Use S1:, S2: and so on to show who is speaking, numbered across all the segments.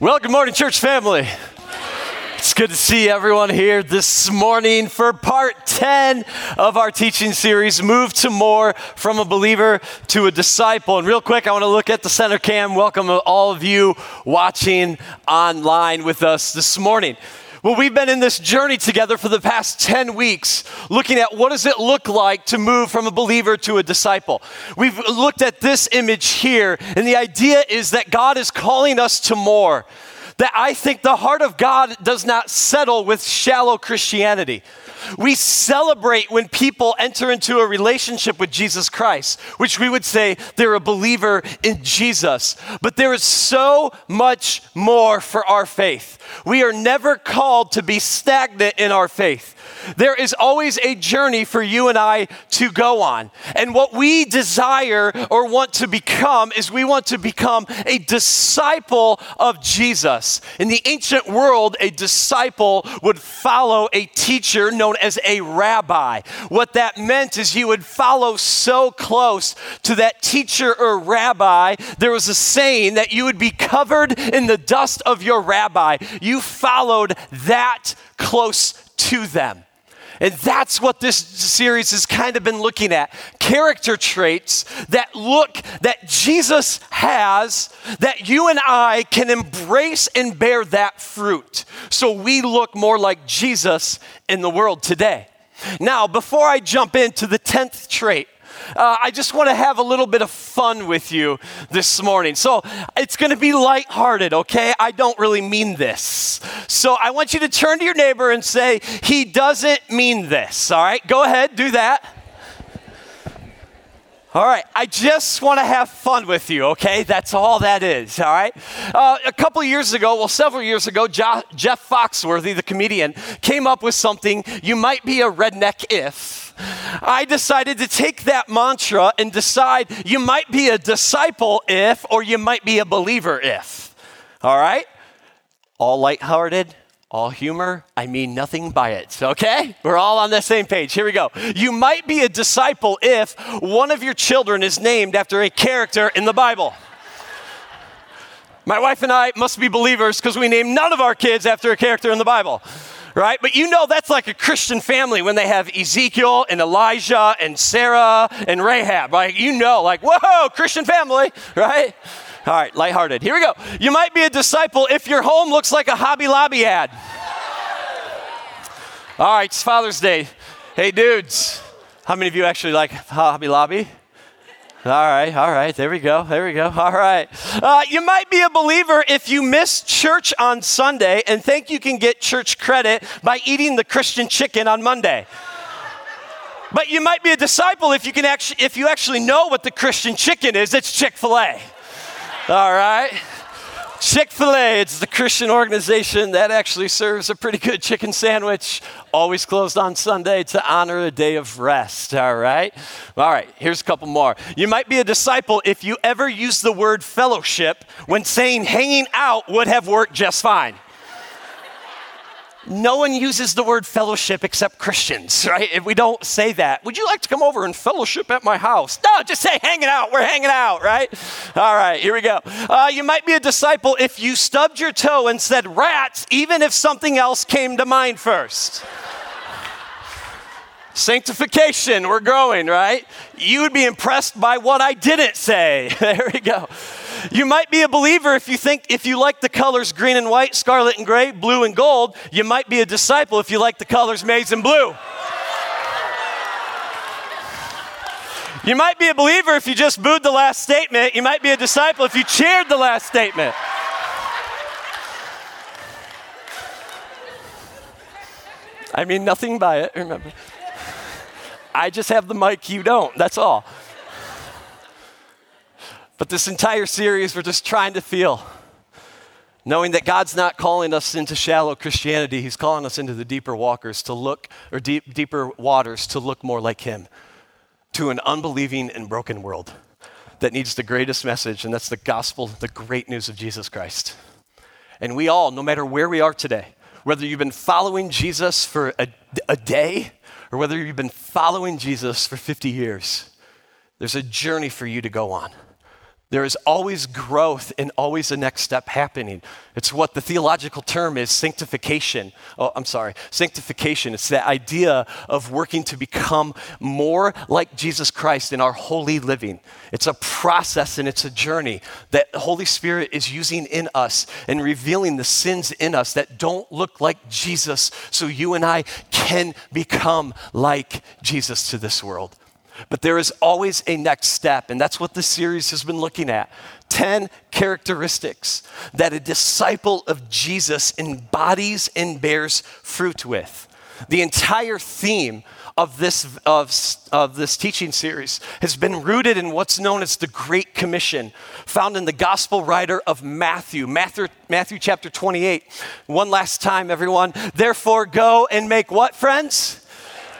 S1: Well, good morning, church family. It's good to see everyone here this morning for part 10 of our teaching series, Move to More from a Believer to a Disciple. And real quick, I want to look at the center cam. Welcome all of you watching online with us this morning. Well, we've been in this journey together for the past 10 weeks, looking at what does it look like to move from a believer to a disciple. We've looked at this image here, and the idea is that God is calling us to more. That I think the heart of God does not settle with shallow Christianity. We celebrate when people enter into a relationship with Jesus Christ, which we would say they're a believer in Jesus. But there is so much more for our faith. We are never called to be stagnant in our faith. There is always a journey for you and I to go on. And what we desire or want to become is we want to become a disciple of Jesus. In the ancient world, a disciple would follow a teacher known as a rabbi. What that meant is you would follow so close to that teacher or rabbi, there was a saying that you would be covered in the dust of your rabbi. You followed that close to them. And that's what this series has kind of been looking at character traits that look that Jesus has that you and I can embrace and bear that fruit. So we look more like Jesus in the world today. Now, before I jump into the 10th trait, uh, I just want to have a little bit of fun with you this morning. So it's going to be lighthearted, okay? I don't really mean this. So I want you to turn to your neighbor and say, He doesn't mean this, all right? Go ahead, do that. All right, I just want to have fun with you, okay? That's all that is, all right? Uh, a couple years ago, well, several years ago, jo- Jeff Foxworthy, the comedian, came up with something you might be a redneck if. I decided to take that mantra and decide you might be a disciple if, or you might be a believer if. All right? All lighthearted, all humor, I mean nothing by it, okay? We're all on the same page. Here we go. You might be a disciple if one of your children is named after a character in the Bible. My wife and I must be believers because we name none of our kids after a character in the Bible right? But you know that's like a Christian family when they have Ezekiel and Elijah and Sarah and Rahab, right? You know, like, whoa, Christian family, right? All right, lighthearted. Here we go. You might be a disciple if your home looks like a Hobby Lobby ad. All right, it's Father's Day. Hey, dudes, how many of you actually like Hobby Lobby? All right, all right, there we go, there we go. All right. Uh, you might be a believer if you miss church on Sunday and think you can get church credit by eating the Christian chicken on Monday. But you might be a disciple if you can actually if you actually know what the Christian chicken is, it's Chick-fil-A. All right. Chick fil A, it's the Christian organization that actually serves a pretty good chicken sandwich, always closed on Sunday to honor a day of rest. All right? All right, here's a couple more. You might be a disciple if you ever use the word fellowship when saying hanging out would have worked just fine. No one uses the word fellowship except Christians, right? If we don't say that, would you like to come over and fellowship at my house? No, just say hanging out. We're hanging out, right? All right, here we go. Uh, you might be a disciple if you stubbed your toe and said rats, even if something else came to mind first. Sanctification, we're growing, right? You would be impressed by what I didn't say. There we go. You might be a believer if you think if you like the colors green and white, scarlet and gray, blue and gold. You might be a disciple if you like the colors maize and blue. You might be a believer if you just booed the last statement. You might be a disciple if you cheered the last statement. I mean nothing by it, remember. I just have the mic, you don't. That's all. But this entire series, we're just trying to feel, knowing that God's not calling us into shallow Christianity. He's calling us into the deeper walkers to look, or deep, deeper waters to look more like Him, to an unbelieving and broken world that needs the greatest message, and that's the gospel, the great news of Jesus Christ. And we all, no matter where we are today, whether you've been following Jesus for a, a day or whether you've been following Jesus for 50 years, there's a journey for you to go on There is always growth and always a next step happening. It's what the theological term is sanctification. Oh, I'm sorry, sanctification. It's that idea of working to become more like Jesus Christ in our holy living. It's a process and it's a journey that the Holy Spirit is using in us and revealing the sins in us that don't look like Jesus so you and I can become like Jesus to this world. But there is always a next step, and that's what this series has been looking at 10 characteristics that a disciple of Jesus embodies and bears fruit with. The entire theme of this, of, of this teaching series has been rooted in what's known as the Great Commission, found in the gospel writer of Matthew, Matthew, Matthew chapter 28. One last time, everyone. Therefore, go and make what, friends?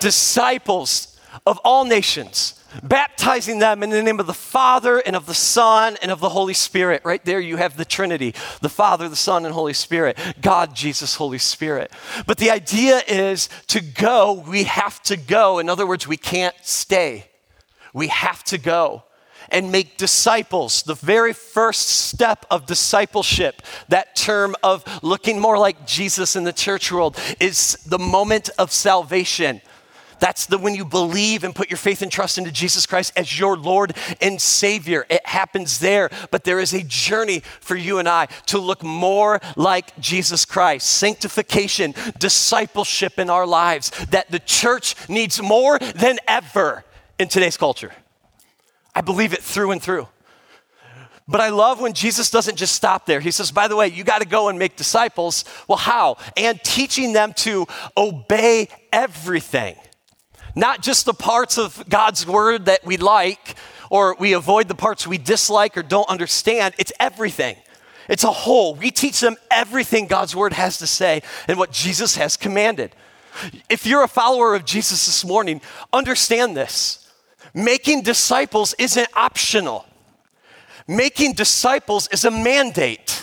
S1: Disciples of all nations, baptizing them in the name of the Father and of the Son and of the Holy Spirit. Right there, you have the Trinity the Father, the Son, and Holy Spirit. God, Jesus, Holy Spirit. But the idea is to go, we have to go. In other words, we can't stay. We have to go and make disciples. The very first step of discipleship, that term of looking more like Jesus in the church world, is the moment of salvation. That's the when you believe and put your faith and trust into Jesus Christ as your Lord and Savior. It happens there, but there is a journey for you and I to look more like Jesus Christ. Sanctification, discipleship in our lives that the church needs more than ever in today's culture. I believe it through and through. But I love when Jesus doesn't just stop there. He says, by the way, you got to go and make disciples. Well, how? And teaching them to obey everything not just the parts of God's word that we like or we avoid the parts we dislike or don't understand. It's everything. It's a whole. We teach them everything God's word has to say and what Jesus has commanded. If you're a follower of Jesus this morning, understand this. Making disciples isn't optional. Making disciples is a mandate.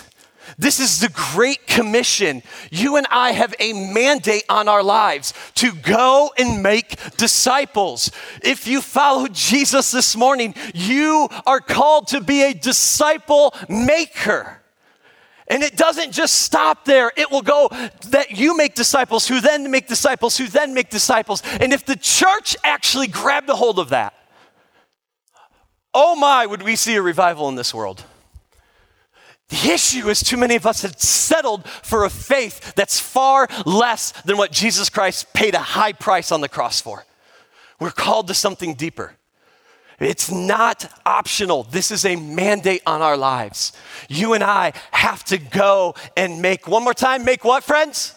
S1: This is the Great Commission. You and I have a mandate on our lives to go and make disciples. If you follow Jesus this morning, you are called to be a disciple maker. And it doesn't just stop there. It will go that you make disciples, who then make disciples, who then make disciples. And if the church actually grabbed a hold of that, oh my, would we see a revival in this world? The issue is too many of us have settled for a faith that's far less than what Jesus Christ paid a high price on the cross for. We're called to something deeper. It's not optional. This is a mandate on our lives. You and I have to go and make, one more time, make what, friends?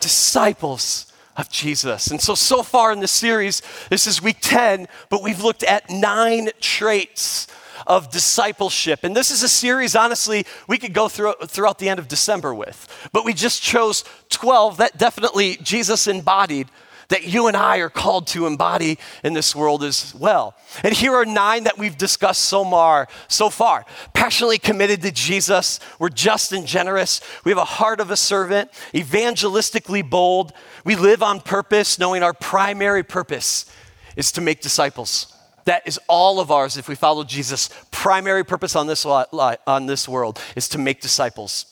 S1: Disciples of Jesus. And so, so far in this series, this is week 10, but we've looked at nine traits of discipleship. And this is a series, honestly, we could go through, throughout the end of December with. But we just chose 12 that definitely Jesus embodied that you and I are called to embody in this world as well. And here are nine that we've discussed so far. So far, passionately committed to Jesus. We're just and generous. We have a heart of a servant. Evangelistically bold. We live on purpose, knowing our primary purpose is to make disciples. That is all of ours if we follow Jesus. Primary purpose on this, on this world is to make disciples.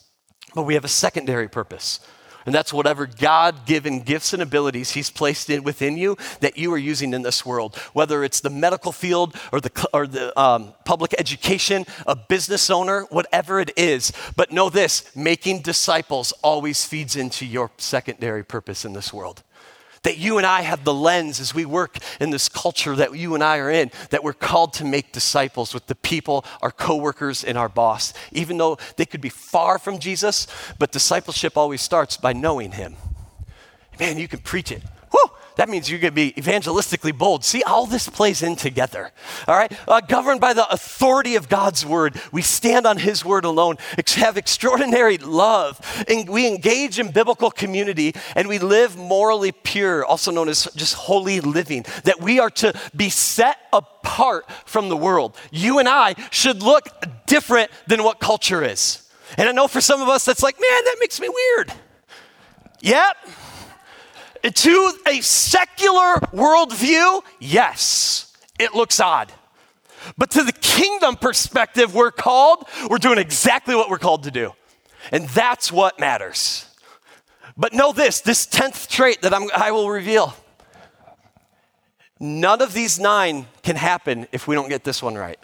S1: But we have a secondary purpose. And that's whatever God given gifts and abilities He's placed in within you that you are using in this world, whether it's the medical field or the, or the um, public education, a business owner, whatever it is. But know this making disciples always feeds into your secondary purpose in this world. That you and I have the lens as we work in this culture that you and I are in, that we're called to make disciples with the people, our coworkers, and our boss, even though they could be far from Jesus, but discipleship always starts by knowing him. Man, you can preach it that means you're going to be evangelistically bold. See, all this plays in together. All right? Uh, governed by the authority of God's word, we stand on his word alone, have extraordinary love, and we engage in biblical community, and we live morally pure, also known as just holy living, that we are to be set apart from the world. You and I should look different than what culture is. And I know for some of us, that's like, man, that makes me weird. Yep to a secular worldview, yes, it looks odd. But to the kingdom perspective, we're called, we're doing exactly what we're called to do. And that's what matters. But know this this 10th trait that I'm, I will reveal. None of these nine can happen if we don't get this one right.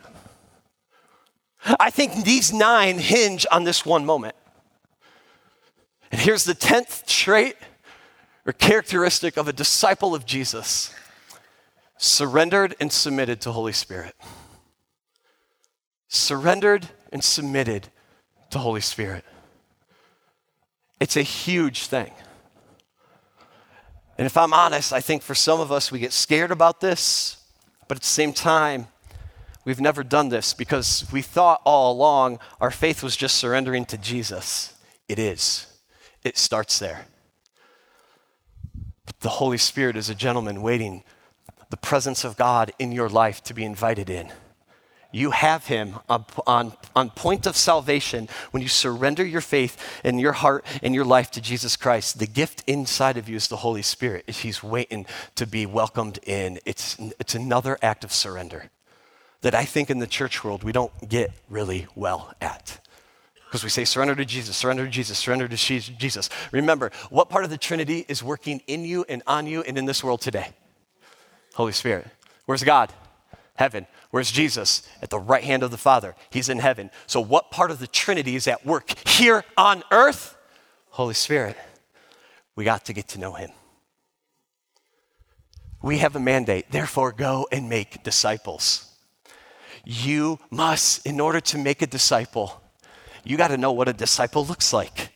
S1: I think these nine hinge on this one moment. And here's the 10th trait or characteristic of a disciple of Jesus surrendered and submitted to Holy Spirit. Surrendered and submitted to Holy Spirit. It's a huge thing. And if I'm honest, I think for some of us, we get scared about this, but at the same time, we've never done this because we thought all along our faith was just surrendering to Jesus. It is, it starts there. The Holy Spirit is a gentleman waiting the presence of God in your life to be invited in. You have him on, on, on, point of salvation when you surrender your faith and your heart and your life to Jesus Christ. The gift inside of you is the Holy Spirit. He's waiting to be welcomed in. It's, it's another act of surrender that I think in the church world we don't get really well at. Because we say, surrender to Jesus, surrender to Jesus, surrender to Jesus. Remember, what part of the Trinity is working in you and on you and in this world today? Holy Spirit. Where's God? Heaven. Where's Jesus? At the right hand of the Father. He's in heaven. So, what part of the Trinity is at work here on earth? Holy Spirit. We got to get to know Him. We have a mandate, therefore, go and make disciples. You must, in order to make a disciple, you got to know what a disciple looks like.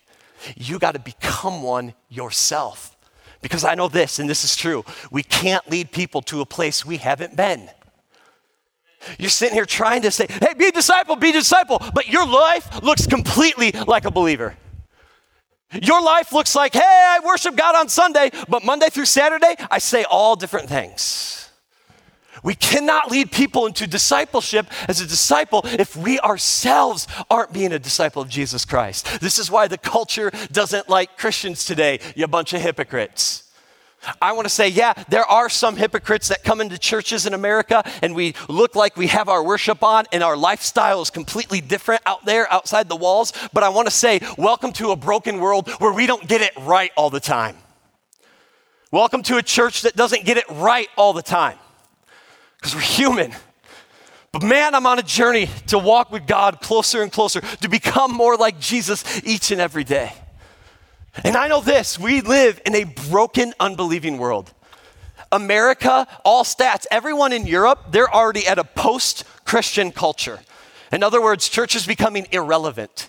S1: You got to become one yourself. Because I know this, and this is true we can't lead people to a place we haven't been. You're sitting here trying to say, hey, be a disciple, be a disciple, but your life looks completely like a believer. Your life looks like, hey, I worship God on Sunday, but Monday through Saturday, I say all different things. We cannot lead people into discipleship as a disciple if we ourselves aren't being a disciple of Jesus Christ. This is why the culture doesn't like Christians today, you bunch of hypocrites. I want to say, yeah, there are some hypocrites that come into churches in America and we look like we have our worship on and our lifestyle is completely different out there outside the walls. But I want to say, welcome to a broken world where we don't get it right all the time. Welcome to a church that doesn't get it right all the time because we're human. But man, I'm on a journey to walk with God closer and closer, to become more like Jesus each and every day. And I know this we live in a broken, unbelieving world. America, all stats, everyone in Europe, they're already at a post Christian culture. In other words, church is becoming irrelevant.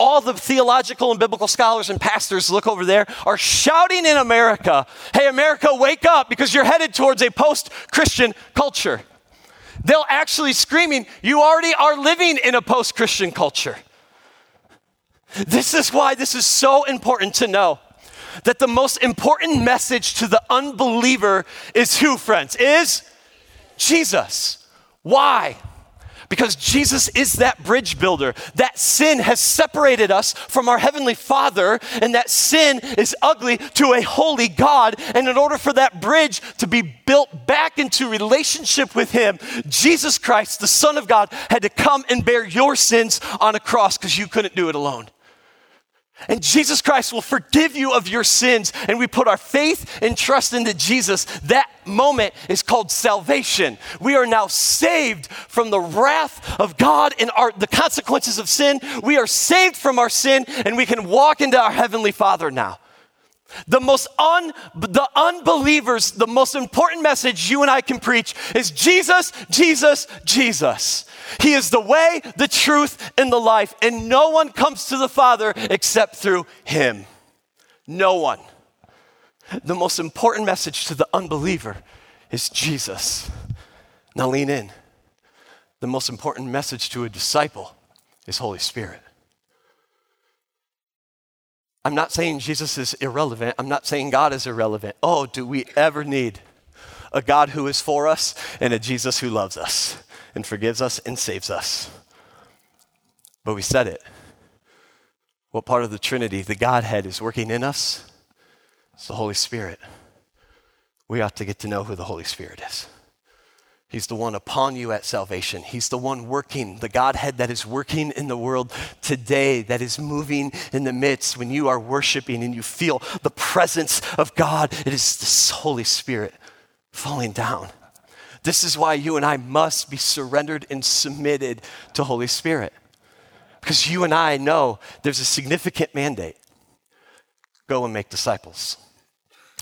S1: All the theological and biblical scholars and pastors, look over there, are shouting in America, hey, America, wake up because you're headed towards a post Christian culture. They'll actually screaming, you already are living in a post Christian culture. This is why this is so important to know that the most important message to the unbeliever is who, friends? Is Jesus. Why? Because Jesus is that bridge builder. That sin has separated us from our Heavenly Father, and that sin is ugly to a holy God. And in order for that bridge to be built back into relationship with Him, Jesus Christ, the Son of God, had to come and bear your sins on a cross because you couldn't do it alone. And Jesus Christ will forgive you of your sins. And we put our faith and trust into Jesus. That moment is called salvation. We are now saved from the wrath of God and our, the consequences of sin. We are saved from our sin and we can walk into our Heavenly Father now. The most un, the unbelievers, the most important message you and I can preach is Jesus, Jesus, Jesus. He is the way, the truth, and the life, and no one comes to the Father except through him. No one. The most important message to the unbeliever is Jesus. Now lean in. The most important message to a disciple is Holy Spirit. I'm not saying Jesus is irrelevant. I'm not saying God is irrelevant. Oh, do we ever need a God who is for us and a Jesus who loves us and forgives us and saves us? But we said it. What part of the Trinity, the Godhead, is working in us? It's the Holy Spirit. We ought to get to know who the Holy Spirit is. He's the one upon you at salvation. He's the one working, the Godhead that is working in the world today, that is moving in the midst when you are worshiping and you feel the presence of God. It is this Holy Spirit falling down. This is why you and I must be surrendered and submitted to Holy Spirit. Because you and I know there's a significant mandate go and make disciples.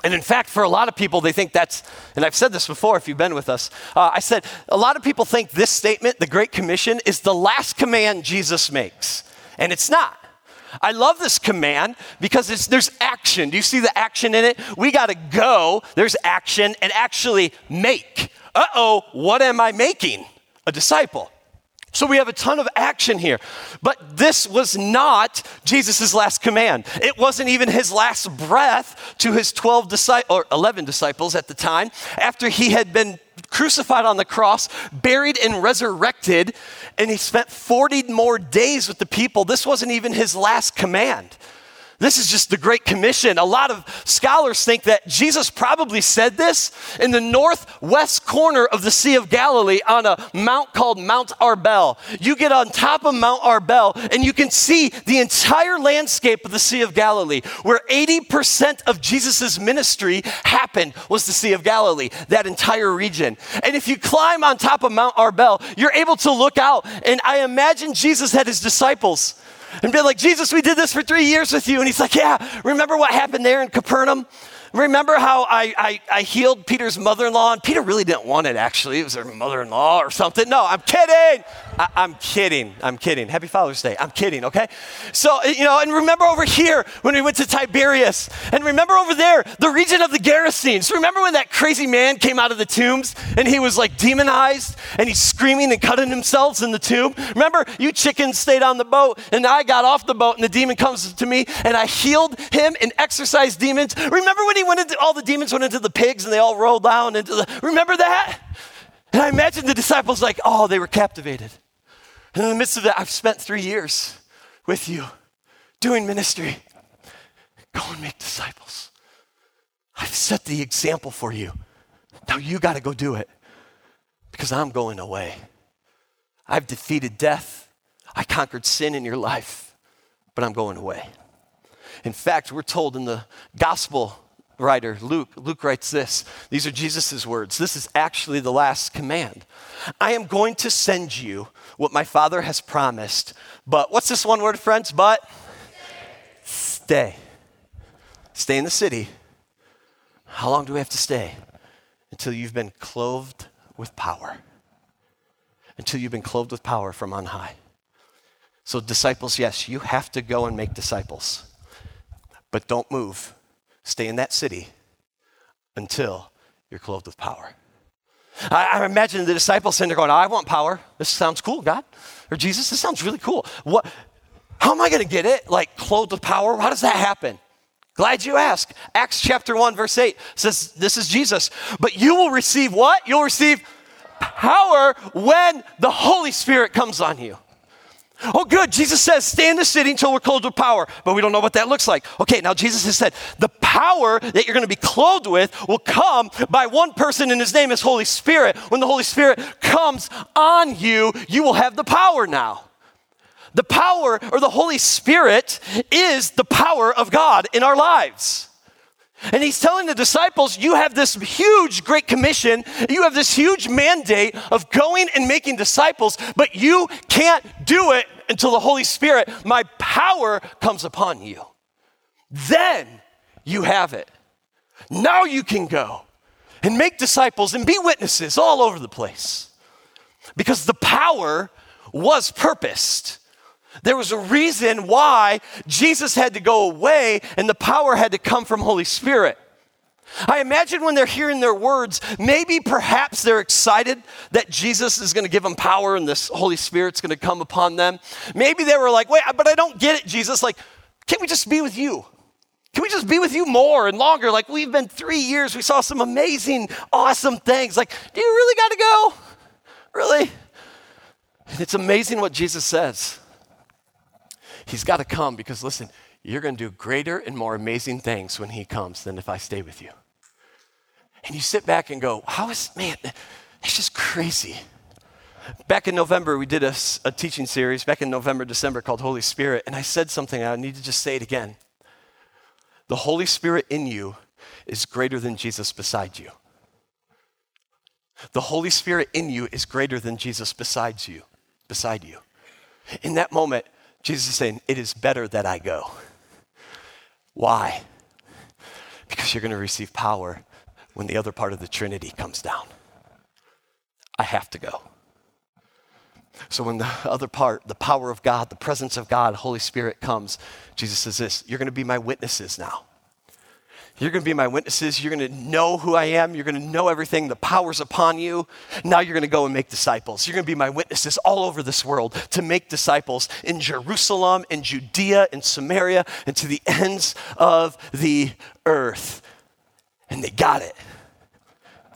S1: And in fact, for a lot of people, they think that's, and I've said this before if you've been with us, uh, I said, a lot of people think this statement, the Great Commission, is the last command Jesus makes. And it's not. I love this command because there's action. Do you see the action in it? We got to go, there's action, and actually make. Uh oh, what am I making? A disciple. So we have a ton of action here. But this was not Jesus' last command. It wasn't even his last breath to his 12 disciples, or 11 disciples at the time, after he had been crucified on the cross, buried and resurrected, and he spent 40 more days with the people. This wasn't even his last command. This is just the Great Commission. A lot of scholars think that Jesus probably said this in the northwest corner of the Sea of Galilee on a mount called Mount Arbel. You get on top of Mount Arbel and you can see the entire landscape of the Sea of Galilee, where 80% of Jesus' ministry happened was the Sea of Galilee, that entire region. And if you climb on top of Mount Arbel, you're able to look out. And I imagine Jesus had his disciples and be like, Jesus, we did this for three years with you. And he's like, Yeah, remember what happened there in Capernaum? Remember how I, I, I healed Peter's mother in law? And Peter really didn't want it, actually. It was her mother in law or something. No, I'm kidding. I, am kidding. I'm kidding. Happy Father's Day. I'm kidding, okay? So, you know, and remember over here when we went to Tiberias, and remember over there, the region of the Gerasenes. Remember when that crazy man came out of the tombs and he was like demonized and he's screaming and cutting himself in the tomb? Remember, you chickens stayed on the boat and I got off the boat and the demon comes to me and I healed him and exorcised demons. Remember when he went into all the demons went into the pigs and they all rolled down into the remember that? And I imagine the disciples like, oh, they were captivated. And in the midst of that, I've spent three years with you doing ministry. Go and make disciples. I've set the example for you. Now you got to go do it because I'm going away. I've defeated death. I conquered sin in your life, but I'm going away. In fact, we're told in the gospel writer, Luke, Luke writes this. These are Jesus' words. This is actually the last command. I am going to send you what my Father has promised, but what's this one word, friends? But stay. Stay in the city. How long do we have to stay? Until you've been clothed with power. Until you've been clothed with power from on high. So, disciples, yes, you have to go and make disciples, but don't move Stay in that city until you're clothed with power. I, I imagine the disciples sitting there going, I want power. This sounds cool, God. Or Jesus, this sounds really cool. What, how am I going to get it? Like clothed with power? How does that happen? Glad you ask. Acts chapter 1, verse 8 says, This is Jesus. But you will receive what? You'll receive power when the Holy Spirit comes on you. Oh, good. Jesus says, stay in the city until we're clothed with power. But we don't know what that looks like. Okay, now Jesus has said, the power that you're going to be clothed with will come by one person, and his name is Holy Spirit. When the Holy Spirit comes on you, you will have the power now. The power or the Holy Spirit is the power of God in our lives. And he's telling the disciples, you have this huge, great commission. You have this huge mandate of going and making disciples, but you can't do it until the Holy Spirit, my power, comes upon you. Then you have it. Now you can go and make disciples and be witnesses all over the place. Because the power was purposed. There was a reason why Jesus had to go away and the power had to come from Holy Spirit. I imagine when they're hearing their words, maybe perhaps they're excited that Jesus is going to give them power and this Holy Spirit's going to come upon them. Maybe they were like, wait, but I don't get it, Jesus. Like, can't we just be with you? Can we just be with you more and longer? Like, we've been three years, we saw some amazing, awesome things. Like, do you really got to go? Really? It's amazing what Jesus says. He's got to come because, listen, you're going to do greater and more amazing things when He comes than if I stay with you. And you sit back and go, How is, man, It's just crazy. Back in November, we did a, a, teaching series, back in November, December, called Holy Spirit, and I said something, I need to just say it again. The Holy Spirit in you is greater than Jesus beside you. The Holy Spirit in you is greater than Jesus besides you, beside you. In that moment, Jesus is saying, It is better that I go. Why? Because you're going to receive power when the other part of the Trinity comes down. I have to go. So when the other part, the power of God, the presence of God, Holy Spirit comes, Jesus says this, you're going to be my witnesses now. You're going to be my witnesses. You're going to know who I am. You're going to know everything. The power's upon you. Now you're going to go and make disciples. You're going to be my witnesses all over this world to make disciples in Jerusalem, in Judea, in Samaria, and to the ends of the earth. And they got it.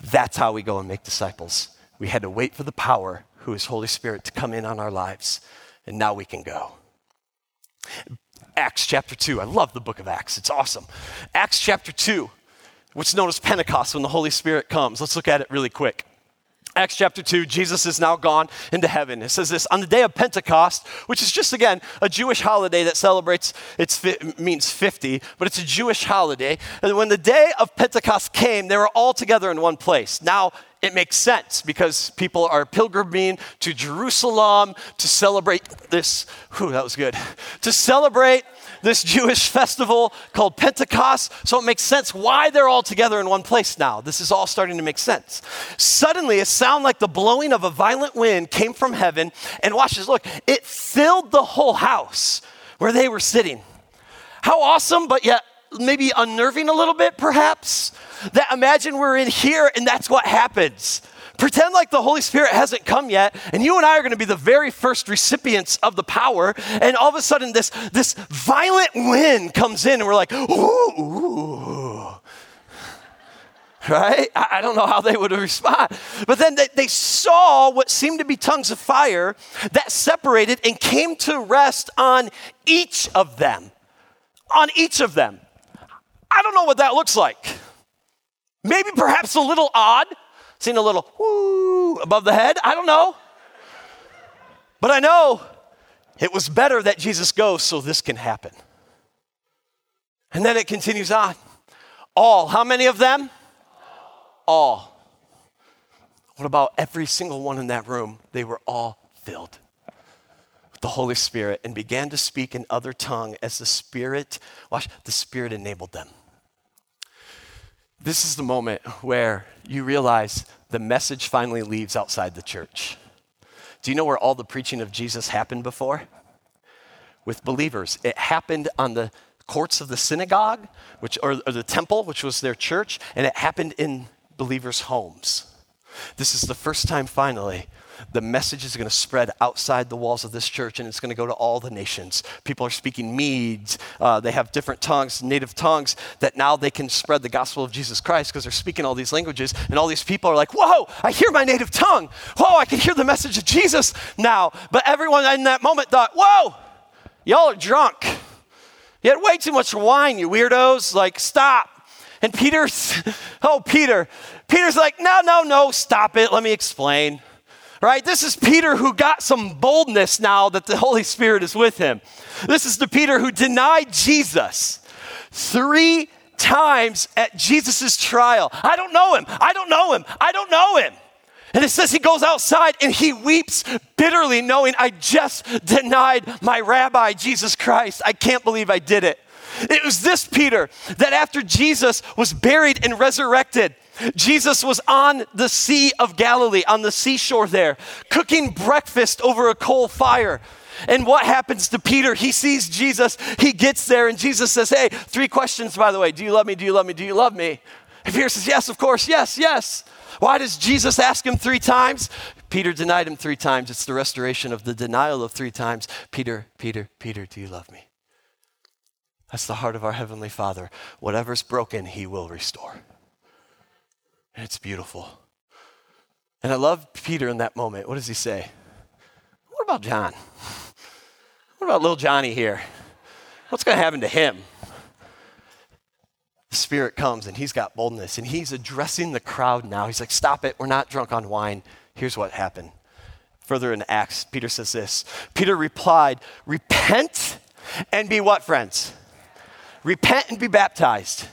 S1: That's how we go and make disciples. We had to wait for the power, who is Holy Spirit, to come in on our lives. And now we can go. Acts chapter 2. I love the book of Acts, it's awesome. Acts chapter 2, what's known as Pentecost when the Holy Spirit comes. Let's look at it really quick. Acts chapter 2, Jesus is now gone into heaven. It says this on the day of Pentecost, which is just again a Jewish holiday that celebrates, it means 50, but it's a Jewish holiday. And when the day of Pentecost came, they were all together in one place. Now, it makes sense because people are pilgriming to Jerusalem to celebrate this. Whew, that was good. To celebrate this Jewish festival called Pentecost. So it makes sense why they're all together in one place now. This is all starting to make sense. Suddenly, a sound like the blowing of a violent wind came from heaven. And watch this look, it filled the whole house where they were sitting. How awesome, but yet maybe unnerving a little bit, perhaps that imagine we're in here and that's what happens. Pretend like the Holy Spirit hasn't come yet, and you and I are going to be the very first recipients of the power. And all of a sudden, this, this violent wind comes in, and we're like, ooh, ooh. Right? I, I don't know how they would respond. But then they, they saw what seemed to be tongues of fire that separated and came to rest on each of them. On each of them. I don't know what that looks like. Maybe perhaps a little odd, seeing a little whoo above the head. I don't know. But I know it was better that Jesus goes so this can happen. And then it continues on. All. How many of them? All. What about every single one in that room? They were all filled with the Holy Spirit and began to speak in other tongue as the Spirit, watch, the Spirit enabled them. This is the moment where you realize the message finally leaves outside the church. Do you know where all the preaching of Jesus happened before? With believers. It happened on the courts of the synagogue, which, or, or the temple, which was their church, and it happened in believers' homes. This is the first time finally the message is going to spread outside the walls of this church and it's going to go to all the nations. People are speaking Medes, uh, they have different tongues, native tongues, that now they can spread the gospel of Jesus Christ because they're speaking all these languages. And all these people are like, whoa, I hear my native tongue. Whoa, I can hear the message of Jesus now. But everyone in that moment thought, whoa, y'all are drunk. You had way too much wine, you weirdos. Like, stop. And Peter's, oh, Peter. Peter's like, no, no, no, stop it. Let me explain right? This is Peter who got some boldness now that the Holy Spirit is with him. This is the Peter who denied Jesus three times at Jesus' trial. I don't know him. I don't know him. I don't know him. And it says he goes outside and he weeps bitterly, knowing I just denied my rabbi, Jesus Christ. I can't believe I did it. It was this Peter that after Jesus was buried and resurrected, Jesus was on the Sea of Galilee, on the seashore there, cooking breakfast over a coal fire. And what happens to Peter? He sees Jesus, he gets there, and Jesus says, Hey, three questions, by the way. Do you love me? Do you love me? Do you love me? And Peter says, Yes, of course, yes, yes. Why does Jesus ask him three times? Peter denied him three times. It's the restoration of the denial of three times. Peter, Peter, Peter, do you love me? That's the heart of our Heavenly Father. Whatever's broken, He will restore. It's beautiful. And I love Peter in that moment. What does he say? What about John? What about little Johnny here? What's going to happen to him? the Spirit comes and he's got boldness and he's addressing the crowd now. He's like, Stop it, we're not drunk on wine. Here's what happened. Further in Acts, Peter says this Peter replied, Repent and be what, friends? Repent and be baptized.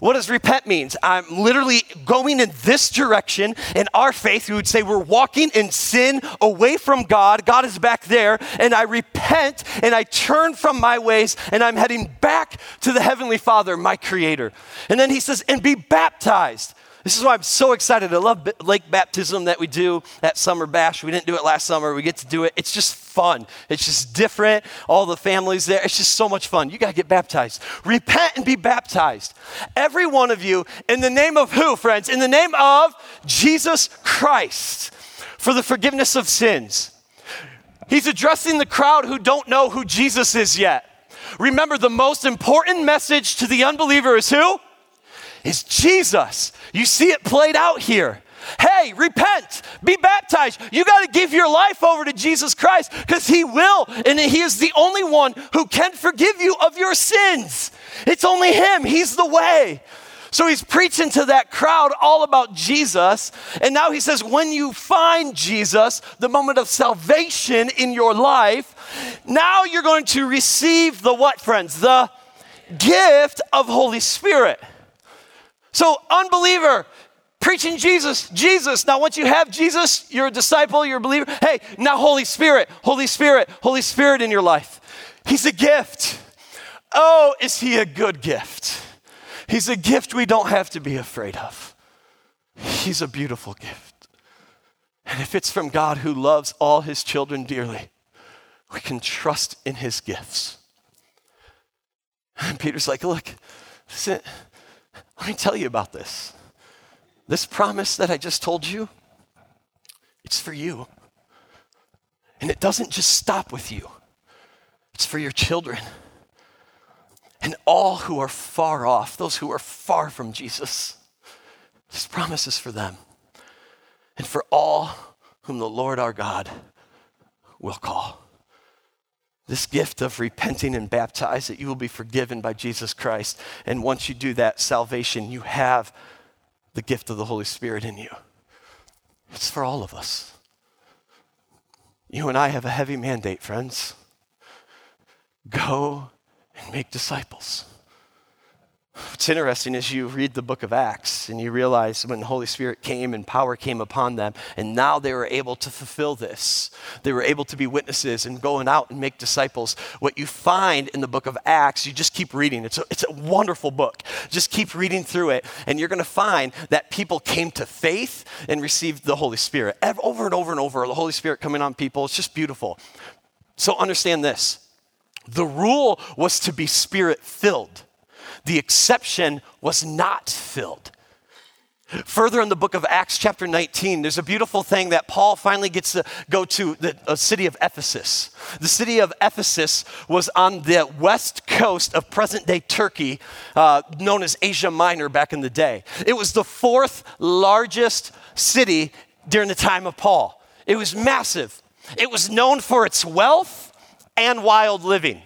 S1: What does repent means? I'm literally going in this direction. In our faith, we would say we're walking in sin away from God. God is back there, and I repent and I turn from my ways and I'm heading back to the Heavenly Father, my Creator. And then he says, and be baptized. This is why I'm so excited. I love lake baptism that we do at Summer Bash. We didn't do it last summer. We get to do it. It's just fun. It's just different. All the families there. It's just so much fun. You got to get baptized. Repent and be baptized. Every one of you, in the name of who, friends? In the name of Jesus Christ for the forgiveness of sins. He's addressing the crowd who don't know who Jesus is yet. Remember, the most important message to the unbeliever is who? Is Jesus. You see it played out here. Hey, repent, be baptized. You got to give your life over to Jesus Christ because He will, and He is the only one who can forgive you of your sins. It's only Him, He's the way. So he's preaching to that crowd all about Jesus. And now he says, when you find Jesus, the moment of salvation in your life, now you're going to receive the what, friends? The gift of Holy Spirit. So, unbeliever, preaching Jesus, Jesus. Now, once you have Jesus, you're a disciple, you're a believer. Hey, now Holy Spirit, Holy Spirit, Holy Spirit in your life. He's a gift. Oh, is he a good gift? He's a gift we don't have to be afraid of. He's a beautiful gift. And if it's from God who loves all his children dearly, we can trust in his gifts. And Peter's like, look, listen, let me tell you about this. This promise that I just told you, it's for you. And it doesn't just stop with you, it's for your children. And all who are far off, those who are far from Jesus, this promise is for them. And for all whom the Lord our God will call this gift of repenting and baptized, that you will be forgiven by Jesus Christ. And once you do that, salvation, you have the gift of the Holy Spirit in you. It's for all of us. You and I have a heavy mandate, friends. Go and make disciples. What's interesting is you read the book of Acts and you realize when the Holy Spirit came and power came upon them, and now they were able to fulfill this. They were able to be witnesses and going out and make disciples. What you find in the book of Acts, you just keep reading. It's a, it's a wonderful book. Just keep reading through it, and you're going to find that people came to faith and received the Holy Spirit. Over and over and over, the Holy Spirit coming on people. It's just beautiful. So understand this the rule was to be spirit filled. The exception was not filled. Further in the book of Acts, chapter 19, there's a beautiful thing that Paul finally gets to go to the city of Ephesus. The city of Ephesus was on the west coast of present day Turkey, uh, known as Asia Minor back in the day. It was the fourth largest city during the time of Paul. It was massive. It was known for its wealth and wild living.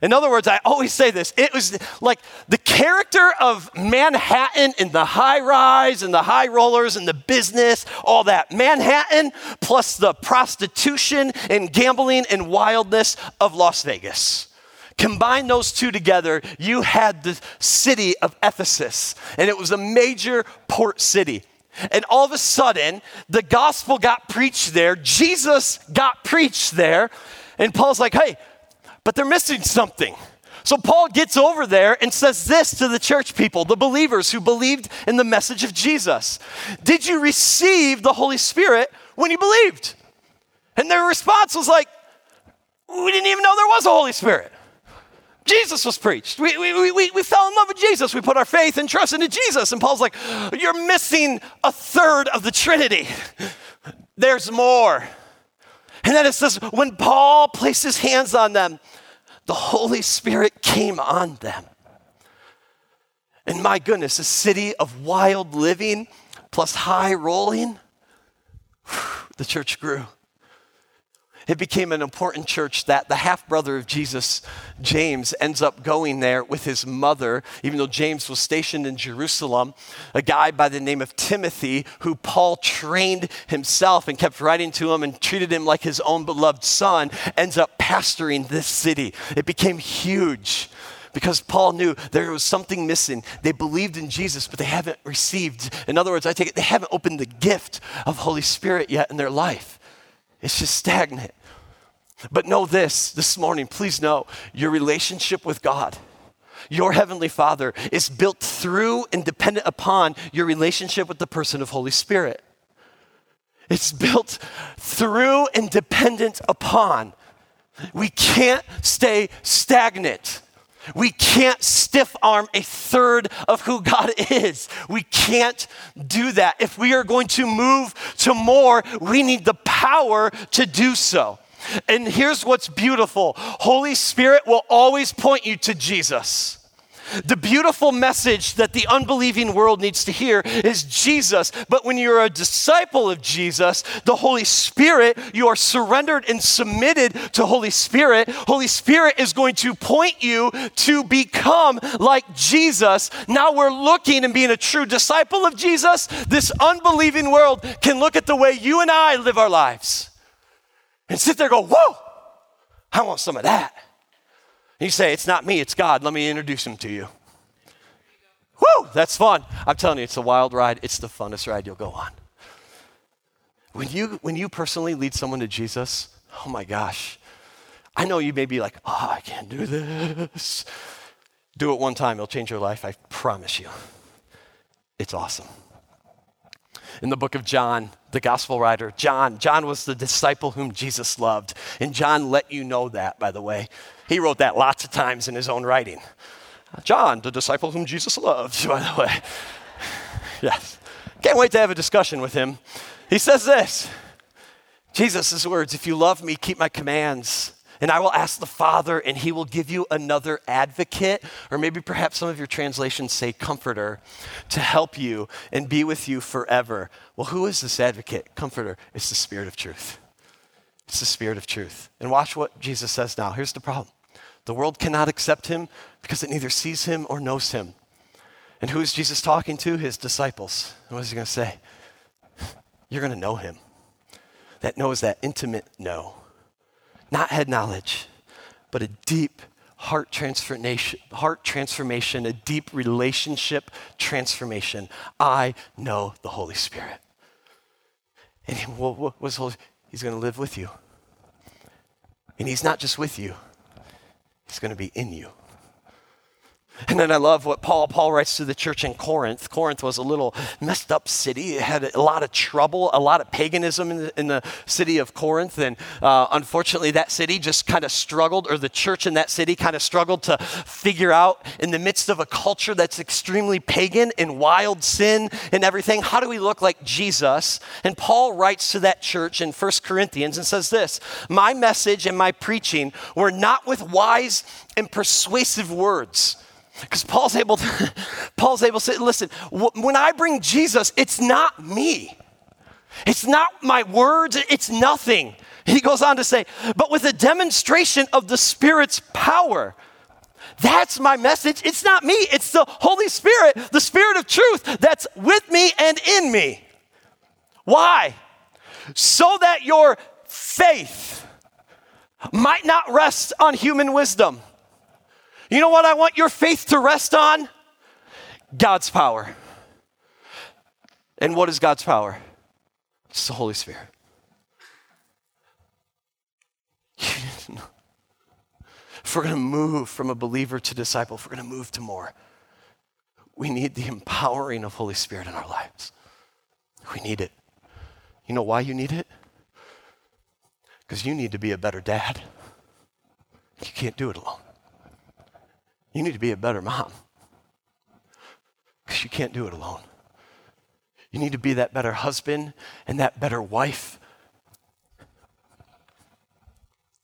S1: In other words, I always say this it was like the character of Manhattan in the high rise and the high rollers and the business, all that. Manhattan plus the prostitution and gambling and wildness of Las Vegas. Combine those two together, you had the city of Ephesus, and it was a major port city. And all of a sudden, the gospel got preached there, Jesus got preached there, and Paul's like, hey, but they're missing something. So Paul gets over there and says this to the church people, the believers who believed in the message of Jesus Did you receive the Holy Spirit when you believed? And their response was like, We didn't even know there was a Holy Spirit. Jesus was preached. We, we, we, we fell in love with Jesus. We put our faith and trust into Jesus. And Paul's like, You're missing a third of the Trinity. There's more. And then it says, when Paul placed his hands on them, the Holy Spirit came on them. And my goodness, a city of wild living plus high rolling, the church grew. It became an important church that the half brother of Jesus, James, ends up going there with his mother, even though James was stationed in Jerusalem. A guy by the name of Timothy, who Paul trained himself and kept writing to him and treated him like his own beloved son, ends up pastoring this city. It became huge because Paul knew there was something missing. They believed in Jesus, but they haven't received. In other words, I take it, they haven't opened the gift of Holy Spirit yet in their life. It's just stagnant. But know this this morning, please know your relationship with God, your Heavenly Father, is built through and dependent upon your relationship with the person of Holy Spirit. It's built through and dependent upon. We can't stay stagnant. We can't stiff arm a third of who God is. We can't do that. If we are going to move to more, we need the power to do so. And here's what's beautiful Holy Spirit will always point you to Jesus. The beautiful message that the unbelieving world needs to hear is Jesus. But when you're a disciple of Jesus, the Holy Spirit, you are surrendered and submitted to Holy Spirit. Holy Spirit is going to point you to become like Jesus. Now we're looking and being a true disciple of Jesus. This unbelieving world can look at the way you and I live our lives and sit there go, Whoa, I want some of that. You say, It's not me, it's God. Let me introduce him to you. Woo, that's fun. I'm telling you, it's a wild ride. It's the funnest ride you'll go on. When you, when you personally lead someone to Jesus, oh my gosh, I know you may be like, oh, I can't do this. Do it one time, it'll change your life. I promise you. It's awesome. In the book of John, the gospel writer, John, John was the disciple whom Jesus loved. And John let you know that, by the way. He wrote that lots of times in his own writing. John, the disciple whom Jesus loved, by the way. yes. Can't wait to have a discussion with him. He says this Jesus' words, if you love me, keep my commands. And I will ask the Father, and he will give you another advocate, or maybe perhaps some of your translations say comforter, to help you and be with you forever. Well, who is this advocate, comforter? It's the Spirit of truth. It's the Spirit of truth. And watch what Jesus says now. Here's the problem the world cannot accept him because it neither sees him or knows him. And who is Jesus talking to? His disciples. And what is he going to say? You're going to know him. That knows that intimate know. Not head knowledge, but a deep heart transformation, heart transformation, a deep relationship transformation. I know the Holy Spirit. And what, what's Holy? He's going to live with you. And he's not just with you, He's going to be in you. And then I love what Paul Paul writes to the church in Corinth. Corinth was a little messed up city. It had a lot of trouble, a lot of paganism in the, in the city of Corinth, and uh, unfortunately, that city just kind of struggled, or the church in that city kind of struggled to figure out, in the midst of a culture that's extremely pagan and wild sin and everything, how do we look like Jesus? And Paul writes to that church in 1 Corinthians and says this: "My message and my preaching were not with wise and persuasive words." Because Paul's able to, Paul's able to say, listen, when I bring Jesus, it's not me. It's not my words, it's nothing. He goes on to say, but with a demonstration of the Spirit's power. That's my message. It's not me, it's the Holy Spirit, the Spirit of truth that's with me and in me. Why? So that your faith might not rest on human wisdom you know what I want your faith to rest on? God's power. And what is God's power? It's the Holy Spirit. if we're going to move from a believer to disciple, if we're going to move to more, we need the empowering of Holy Spirit in our lives. We need it. You know why you need it? Because you need to be a better dad. You can't do it alone. You need to be a better mom because you can't do it alone. You need to be that better husband and that better wife.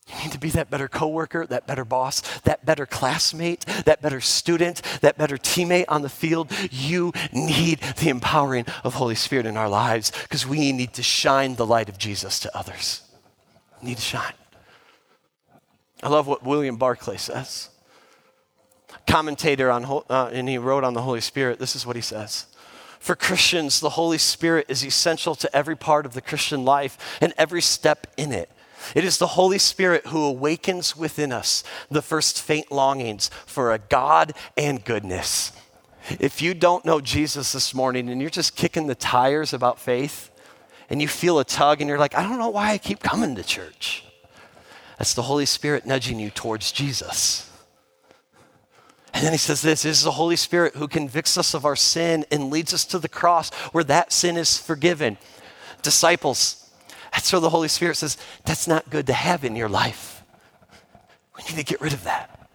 S1: You need to be that better coworker, that better boss, that better classmate, that better student, that better teammate on the field. You need the empowering of Holy Spirit in our lives because we need to shine the light of Jesus to others. need to shine. I love what William Barclay says. Commentator on, uh, and he wrote on the Holy Spirit. This is what he says. For Christians, the Holy Spirit is essential to every part of the Christian life and every step in it. It is the Holy Spirit who awakens within us the first faint longings for a God and goodness. If you don't know Jesus this morning and you're just kicking the tires about faith and you feel a tug and you're like, I don't know why I keep coming to church, that's the Holy Spirit nudging you towards Jesus. And then he says this, this is the Holy Spirit who convicts us of our sin and leads us to the cross where that sin is forgiven. Disciples, that's where the Holy Spirit says, that's not good to have in your life. We need to get rid of that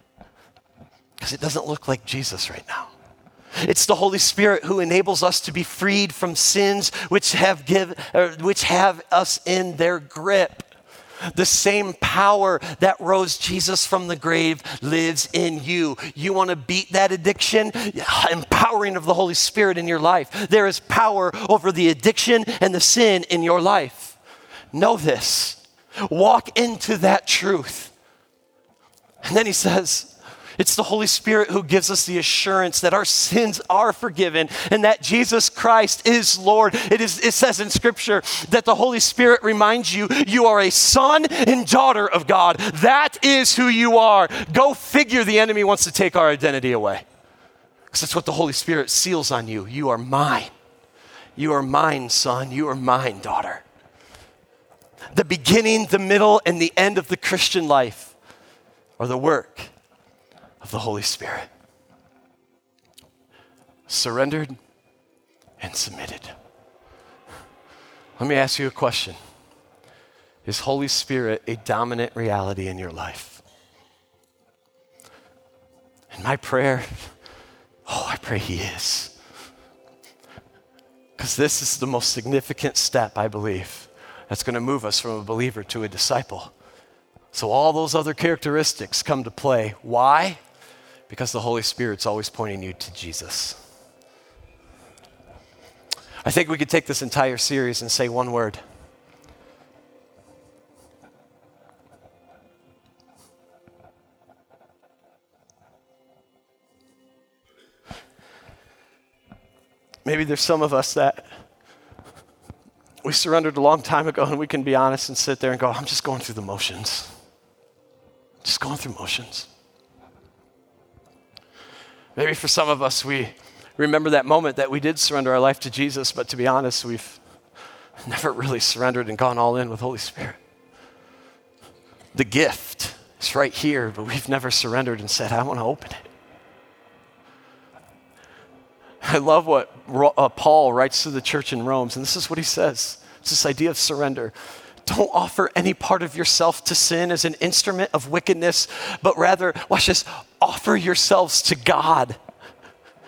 S1: because it doesn't look like Jesus right now. It's the Holy Spirit who enables us to be freed from sins which have, give, which have us in their grip. The same power that rose Jesus from the grave lives in you. You want to beat that addiction? Empowering of the Holy Spirit in your life. There is power over the addiction and the sin in your life. Know this. Walk into that truth. And then he says, it's the Holy Spirit who gives us the assurance that our sins are forgiven and that Jesus Christ is Lord. It, is, it says in Scripture that the Holy Spirit reminds you you are a son and daughter of God. That is who you are. Go figure the enemy wants to take our identity away. Because that's what the Holy Spirit seals on you. You are mine. You are mine, son. You are mine, daughter. The beginning, the middle, and the end of the Christian life are the work of the Holy Spirit. Surrendered and submitted. Let me ask you a question Is Holy Spirit a dominant reality in your life? And my prayer, oh, I pray He is. Because this is the most significant step, I believe, that's going to move us from a believer to a disciple. So all those other characteristics come to play. Why? Because the Holy Spirit's always pointing you to Jesus. I think we could take this entire series and say one word. Maybe there's some of us that we surrendered a long time ago and we can be honest and sit there and go, I'm just going through the motions. Just going through motions. Maybe for some of us, we remember that moment that we did surrender our life to Jesus, but to be honest, we've never really surrendered and gone all in with the Holy Spirit. The gift is right here, but we've never surrendered and said, I want to open it. I love what uh, Paul writes to the church in Rome, and this is what he says. It's this idea of surrender. Don't offer any part of yourself to sin as an instrument of wickedness, but rather, watch this, offer yourselves to God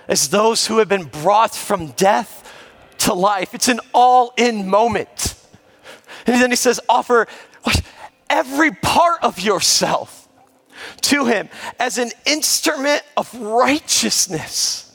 S1: as those who have been brought from death to life. It's an all in moment. And then he says, offer every part of yourself to him as an instrument of righteousness